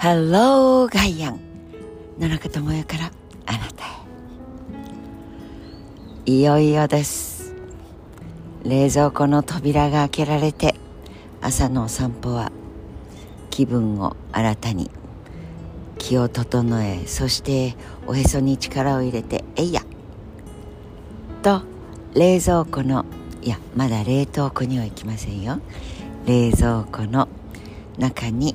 Hello ガイアン野中智也からあなたへ。いよいよです。冷蔵庫の扉が開けられて朝のお散歩は気分を新たに。気を整えそしておへそに力を入れてえいや。と冷蔵庫のいやまだ冷凍庫には行きませんよ。冷蔵庫の中に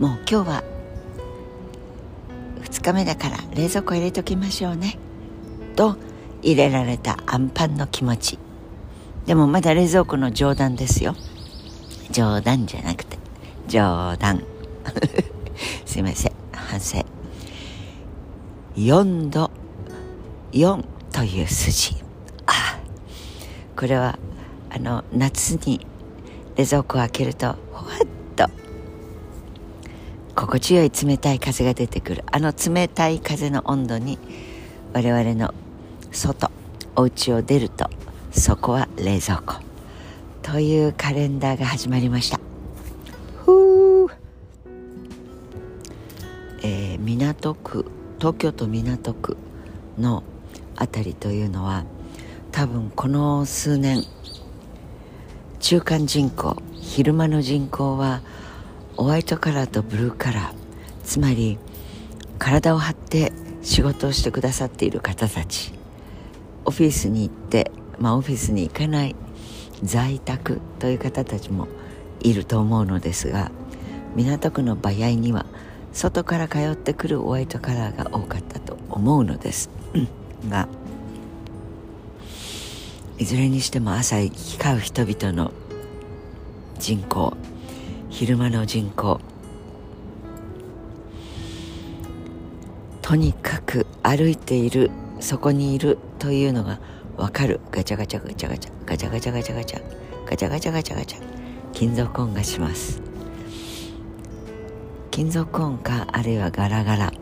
もう今日は2日目だから冷蔵庫入れときましょうね。と入れられたアンパンの気持ち。でもまだ冷蔵庫の冗談ですよ。冗談じゃなくて。冗談。すいません。反省。4度。4という筋。ああこれはあの夏に冷蔵庫を開けるとほわっと心地よい冷たい風が出てくる。あの冷たい風の温度に我々の外お家を出るとそこは冷蔵庫。というカレンダーが始まりました。ふう、えー、港区東京都港区の辺りというのは多分この数年中間人口昼間の人口はホワイトカラーとブルーカラー。つまり体を張って仕事をしてくださっている方たち。オフィスに行って、まあ、オフィスに行かない在宅という方たちもいると思うのですが港区の場合には外から通ってくるホワイトカラーが多かったと思うのです。がいずれにしても朝行き交う人々の人口。昼間の人口。とにかく歩いているそこにいるというのが分かる。ガチャガチャガチャガチャ。ガチャガチャガチャガチャ。ガチャガチャガチャガチャ。金属音がします。金属音かあるいはガラガラ。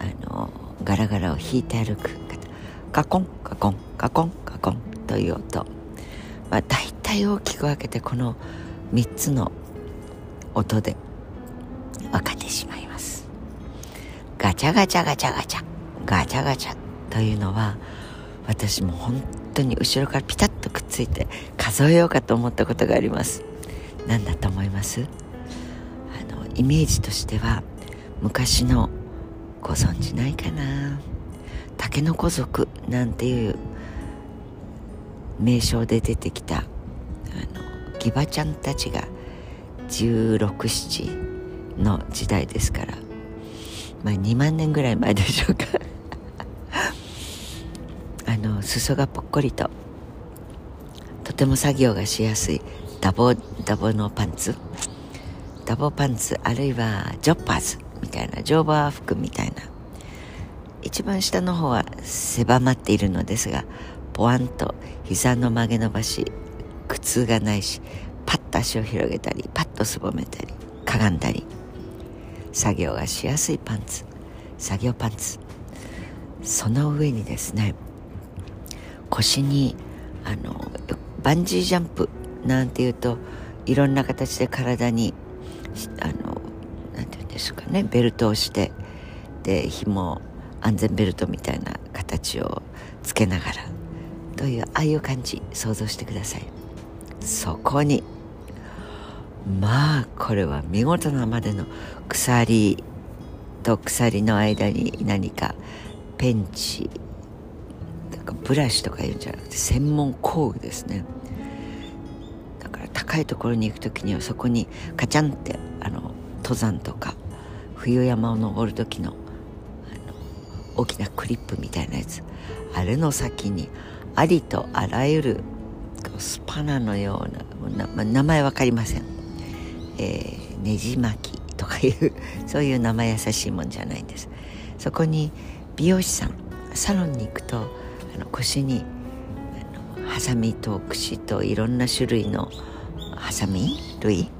あのガラガラを弾いて歩く。カコンカコンカコンカコンという音。まあ大体大きく分けてこの3つの音で分かってしまいます。ガチャガチャガチャガチャガチャガチャというのは私も本当に後ろからピタッとくっついて数えようかと思ったことがあります。何だと思います？あのイメージとしては昔のご存知ないかな？竹の子族なんていう名称で出てきたあのギバちゃんたちが1617の時代ですから。まあ2万年ぐらい前でしょうか。あの裾がぽっこりととても作業がしやすいダボダボのパンツ。ダボパンツあるいはジョッパーズみたいな乗馬服みたいな。一番下の方は狭まっているのですがポワンと膝の曲げ伸ばし苦痛がないしパッと足を広げたりパッとすぼめたりかがんだり。作業がしやすいパンツ。作業パンツ。その上にですね腰にあのバンジージャンプなんていうといろんな形で体にあのなんていうんですかねベルトをしてで紐安全ベルトみたいな形をつけながらというああいう感じ想像してください。そこにまあこれは見事なまでの鎖と鎖の間に何かペンチとかブラシとか言うんじゃなくて専門工具ですね。だから高いところに行く時にはそこにカチャンってあの登山とか冬山を登る時の大きなクリップみたいなやつあれの先にありとあらゆるスパナのような、ま、名前分かりません、えー、ねじ巻きとかいうそういう名前優しいもんじゃないんです。そこに美容師さんサロンに行くとあの腰にあのハサミと櫛といろんな種類のハサミ類。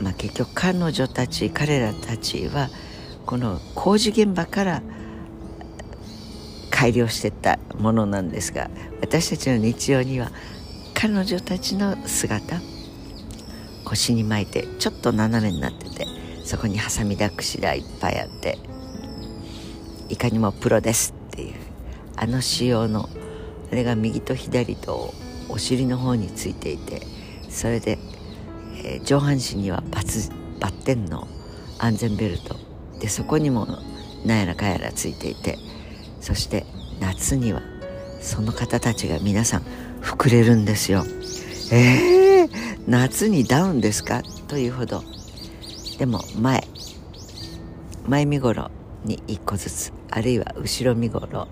まあ結局彼女たち彼らたちはこの工事現場から改良してったものなんですが私たちの日常には彼女たちの姿腰に巻いてちょっと斜めになっててそこにハサミだ櫛だいっぱいあっていかにもプロですっていうあの仕様のあれが右と左とお尻の方についていてそれで、えー、上半身にはバツバッテンの安全ベルトでそこにもなんやらかやらついていてそして夏にはその方たちが皆さん膨れるんですよ。えー、夏にダウンですか？というほど。でも前前身頃に1個ずつあるいは後ろ身頃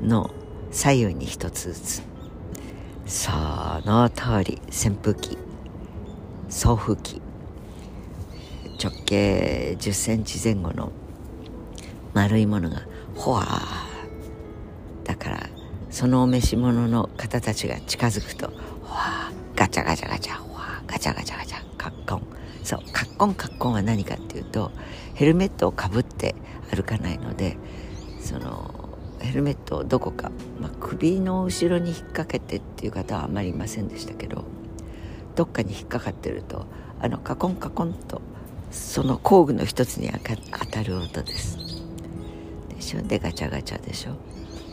の左右に1つずつ。その通り。扇風機送風機直径1 0センチ前後の丸いものがほわだからそのお召し物の方たちが近づくとほわガチャガチャガチャ。ガチャガチャガチャカッコン。そうカッコンカッコンは何かっていうとヘルメットをかぶって歩かないのでそのヘルメットをどこか、まあ、首の後ろに引っ掛けてっていう方はあまりいませんでしたけどどっかに引っかかってるとあのカコンカコンとその工具の一つに当たる音です。でしょ？でガチャガチャでしょ？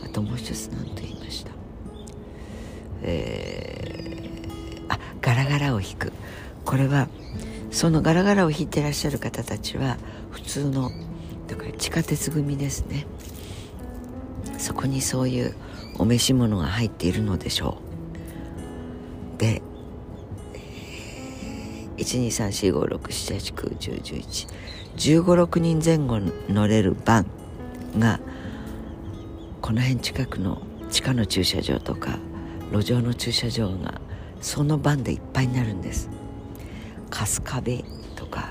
あともう一つ何と言いました？えー、あガラガラを引く。これはそのガラガラを引いてらっしゃる方たちは普通のだから地下鉄組ですね。そこにそういうお召し物が入っているのでしょう。で12345678910111516人前後乗れるバンがこの辺近くの地下の駐車場とか路上の駐車場がそのバンでいっぱいになるんです。春日部とか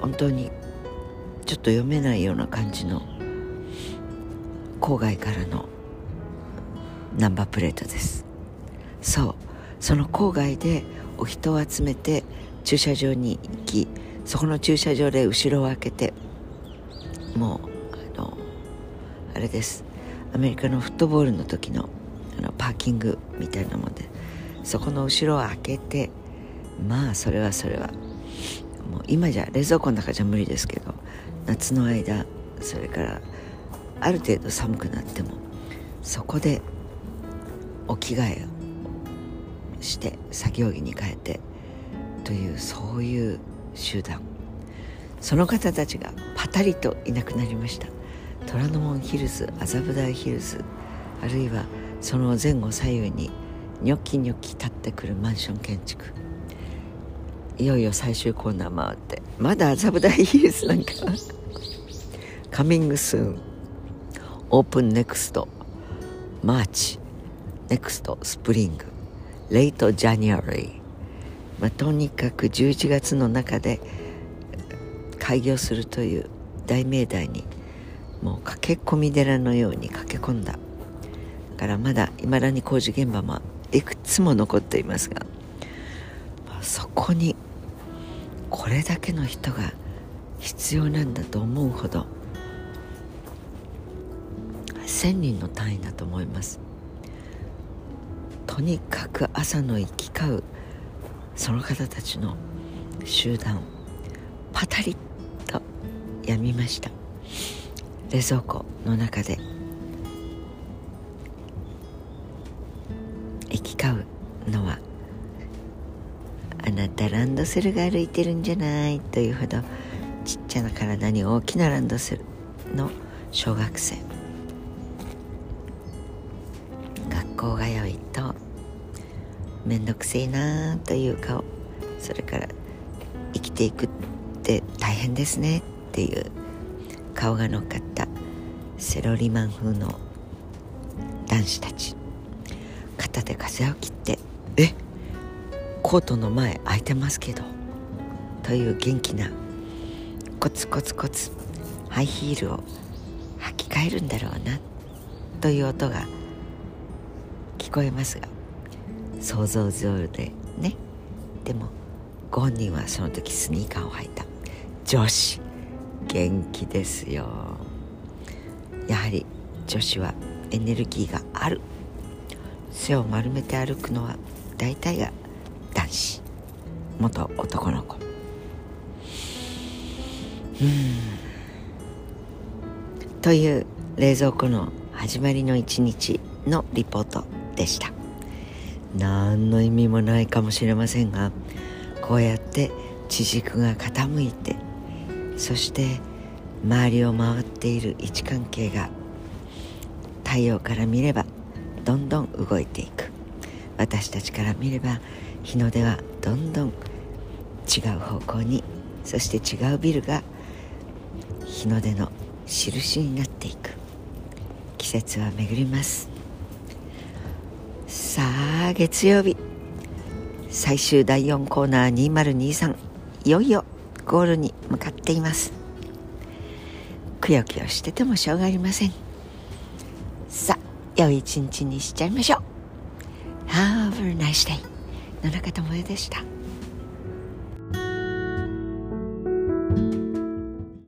本当にちょっと読めないような感じの郊外からのナンバープレートです。そう。その郊外でお人を集めて駐車場に行きそこの駐車場で後ろを開けてもうあのあれです。アメリカのフットボールの時のあのパーキングみたいなもんでそこの後ろを開けてまあそれはそれはもう今じゃ冷蔵庫の中じゃ無理ですけど夏の間それからある程度寒くなってもそこでお着替えをして作業着に変えてというそういう集団。その方たちがパタリといなくなりました。虎ノ門ヒルズ麻布台ヒルズあるいはその前後左右にニョキニョキ建ってくるマンション建築。いよいよ最終コーナー回って。まだ麻布台ヒルズなんか。 Coming soon。Open next。March。Next。Spring。Late January、まあ、とにかく11月の中で開業するという大命題にもう駆け込み寺のように駆け込んだ。だからまだいまだに工事現場もいくつも残っていますが、まあ、そこにこれだけの人が必要なんだと思うほど1,000人の単位だと思います。とにかく朝の行き交うその方たちの集団パタリッとやみました。冷蔵庫の中でなたランドセルが歩いてるんじゃないというほどちっちゃな体に大きなランドセルの小学生学校通いと面倒くせえなという顔それから生きていくって大変ですね。っていう顔が乗っかった。セロリマン風の男子たち。肩で風を切って「え？コートの前空いてますけどという元気なコツコツコツハイヒールを履き替えるんだろうなという音が聞こえますが想像上でね。でもご本人はその時スニーカーを履いた。女子元気ですよ。やはり女子はエネルギーがある。背を丸めて歩くのは大体が元男の子うん。という冷蔵庫の始まりの一日のリポートでした。何の意味もないかもしれませんがこうやって地軸が傾いてそして周りを回っている位置関係が太陽から見ればどんどん動いていく。私たちから見れば日の出はどんどん違う方向にそして違うビルが日の出の印になっていく。季節は巡ります。さあ月曜日。最終第4コーナー2023いよいよゴールに向かっています。くよくよしててもしょうがありません。さあ良い一日にしちゃいましょう。Have a nice day. 野中智恵でした。